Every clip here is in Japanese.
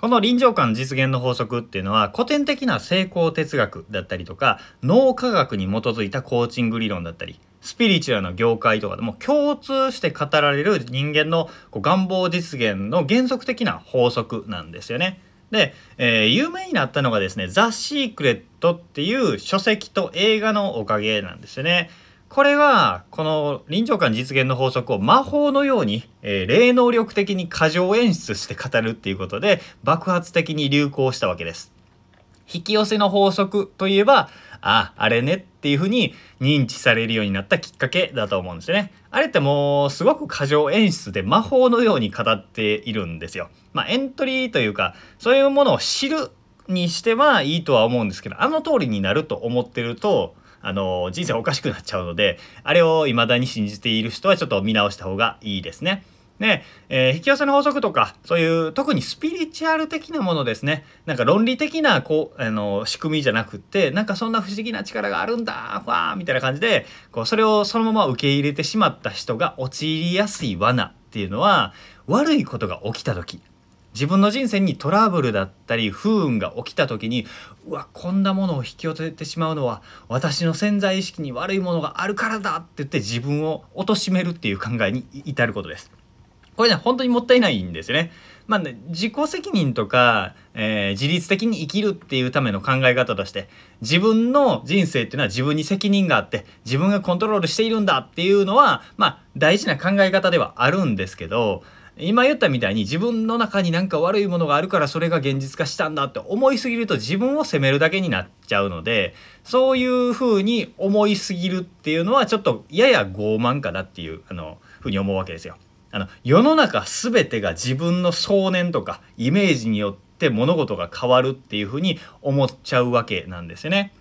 この臨場感実現の法則っていうのは古典的な成功哲学だったりとか脳科学に基づいたコーチング理論だったりスピリチュアルの業界とかでも共通して語られる人間の願望実現の原則的な法則なんですよね。で、えー、有名になったのがですね「ザ・シークレット」っていう書籍と映画のおかげなんですよね。これはこの臨場感実現の法則を魔法のように、えー、霊能力的に過剰演出して語るっていうことで爆発的に流行したわけです。引き寄せの法則といえばああれねっていうふうに認知されるようになったきっかけだと思うんですね。あれってもうすごく過剰演出で魔法のように語っているんですよ。まあエントリーというかそういうものを知るにしてはいいとは思うんですけどあの通りになると思ってるとあの人生おかしくなっちゃうのであれを未だに信じている人はちょっと見直した方がいいですね。で、えー、引き寄せの法則とかそういう特にスピリチュアル的なものですねなんか論理的なこうあの仕組みじゃなくってなんかそんな不思議な力があるんだふわーみたいな感じでこうそれをそのまま受け入れてしまった人が陥りやすい罠っていうのは悪いことが起きた時自分の人生にトラブルだったり不運が起きた時にうわこんなものを引き寄せてしまうのは私の潜在意識に悪いものがあるからだって言って自分を貶めるっていう考えに至ることです。これね本当にもったいないんですよね。まあね自己責任とか、えー、自律的に生きるっていうための考え方として自分の人生っていうのは自分に責任があって自分がコントロールしているんだっていうのはまあ大事な考え方ではあるんですけど今言ったみたいに自分の中になんか悪いものがあるからそれが現実化したんだって思いすぎると自分を責めるだけになっちゃうのでそういうふうに思いすぎるっていうのはちょっとやや傲慢かなっていうあのふうに思うわけですよ。あの世の中全てが自分の想念とかイメージによって物事が変わるっていうふうに思っちゃうわけなんですよね。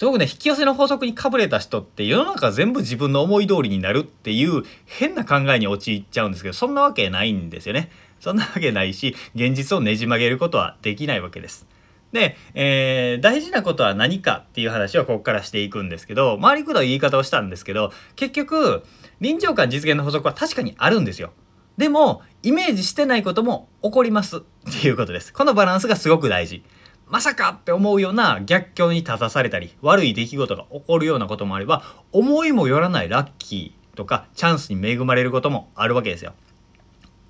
すごくね引き寄せの法則にかぶれた人って世の中全部自分の思い通りになるっていう変な考えに陥っちゃうんですけどそんなわけないんですよね。そんなわけないし現実をねじ曲げることはできないわけです。で、えー、大事なことは何かっていう話をここからしていくんですけど回りくどい言い方をしたんですけど結局臨場感実現の法則は確かにあるんですよ。でもイメージしてないことも起こりますっていうことです。このバランスがすごく大事。まさかって思うような逆境に立たされたり悪い出来事が起こるようなこともあれば思いもよらないラッキーとかチャンスに恵まれることもあるわけですよ。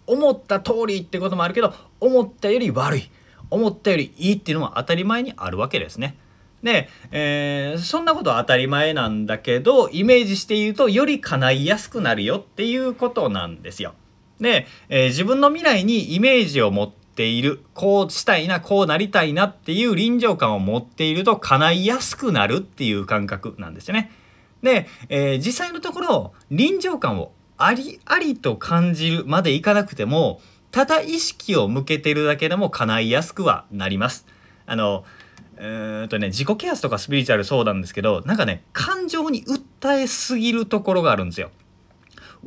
思った通りってこともあるけど思ったより悪い思ったよりいいっていうのは当たり前にあるわけですね。で、えー、そんなことは当たり前なんだけどイメージしているとより叶いやすくなるよっていうことなんですよ。で、えー、自分の未来にイメージを持ってているこうしたいなこうなりたいなっていう臨場感を持っていると叶いやすくなるっていう感覚なんですよね。で、えー、実際のところ臨場感をありありと感じるまでいかなくてもただ意識を向けてるだけでも叶いやすくはなります。あのえー、とね自己啓発とかスピリチュアルそうなんですけどなんかね感情に訴えすぎるところがあるんですよ。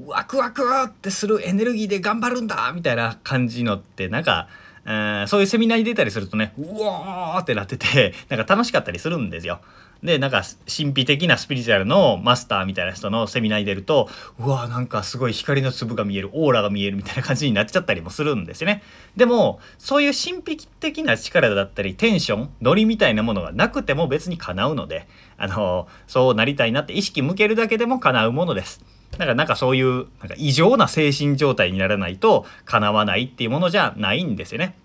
ワクワクってするエネルギーで頑張るんだみたいな感じのってなんかえそういうセミナーに出たりするとねうわーってなってて なんか楽しかったりするんですよ。でなんか神秘的なスピリチュアルのマスターみたいな人のセミナーに出るとうわーなんかすごい光の粒が見えるオーラが見えるみたいな感じになっちゃったりもするんですよね。でもそういう神秘的な力だったりテンションノリみたいなものがなくても別に叶うのであのそうなりたいなって意識向けるだけでも叶うものです。だからなんかそういうなんか異常な精神状態にならないと叶わないっていうものじゃないんですよね。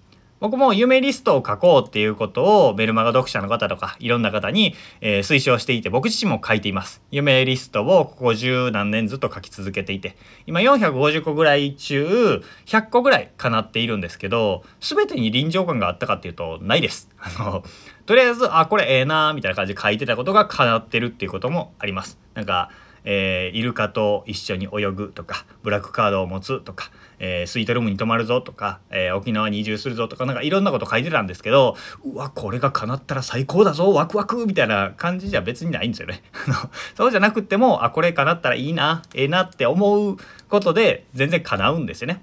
僕も夢リストを書こうっていうことをメルマガ読者の方とかいろんな方に、えー、推奨していて僕自身も書いています。夢リストをここ十何年ずっと書き続けていて今450個ぐらい中100個ぐらい叶っているんですけど全てに臨場感があったかっていうとないです。あのとりあえずあこれええなーみたいな感じで書いてたことが叶ってるっていうこともあります。なんかえー、イルカと一緒に泳ぐとかブラックカードを持つとか、えー、スイートルームに泊まるぞとか、えー、沖縄に移住するぞとかなんかいろんなこと書いてたんですけどうわこれが叶ったら最高だぞワクワクみたいな感じじゃ別にないんですよね。そうじゃなくてもあこれ叶ったらいいなええなって思うことで全然叶うんですよね。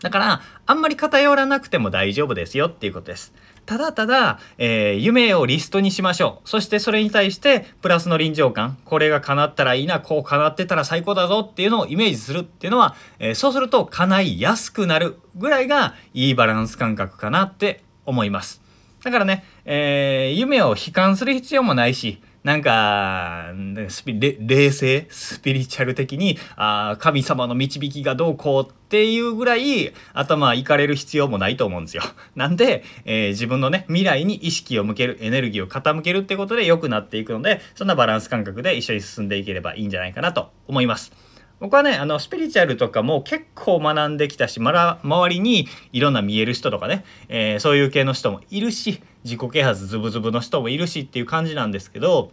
だからあんまり偏らなくても大丈夫ですよっていうことです。ただただ、えー、夢をリストにしましょう。そしてそれに対してプラスの臨場感、これが叶ったらいいな、こう叶ってたら最高だぞっていうのをイメージするっていうのは、えー、そうすると叶いやすくなるぐらいがいいバランス感覚かなって思います。だからね、えー、夢を悲観する必要もないし、なんか、冷静、スピリチュアル的に、あ神様の導きがどうこうっていうぐらい頭いかれる必要もないと思うんですよ。なんで、えー、自分のね、未来に意識を向ける、エネルギーを傾けるってことで良くなっていくので、そんなバランス感覚で一緒に進んでいければいいんじゃないかなと思います。僕はね、あの、スピリチュアルとかも結構学んできたし、まだ周りにいろんな見える人とかね、えー、そういう系の人もいるし、自己啓発ズブズブの人もいるしっていう感じなんですけど、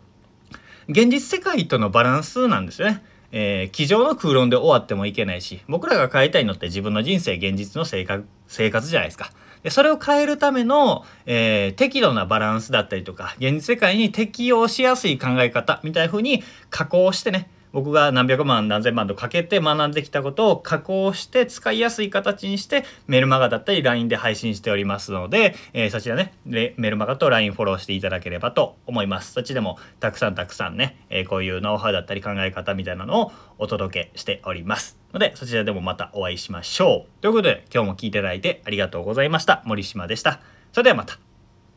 現実世界とのバランスなんですよね。えー、机上の空論で終わってもいけないし、僕らが変えたいのって自分の人生、現実の生活、生活じゃないですか。でそれを変えるための、えー、適度なバランスだったりとか、現実世界に適応しやすい考え方みたいな風に加工してね、僕が何百万何千万とかけて学んできたことを加工して使いやすい形にしてメルマガだったり LINE で配信しておりますので、えー、そちらねメルマガと LINE フォローしていただければと思います。そっちでもたくさんたくさんね、えー、こういうノウハウだったり考え方みたいなのをお届けしております。のでそちらでもまたお会いしましょう。ということで今日も聞いていただいてありがとうございました。森島でした。それではまた。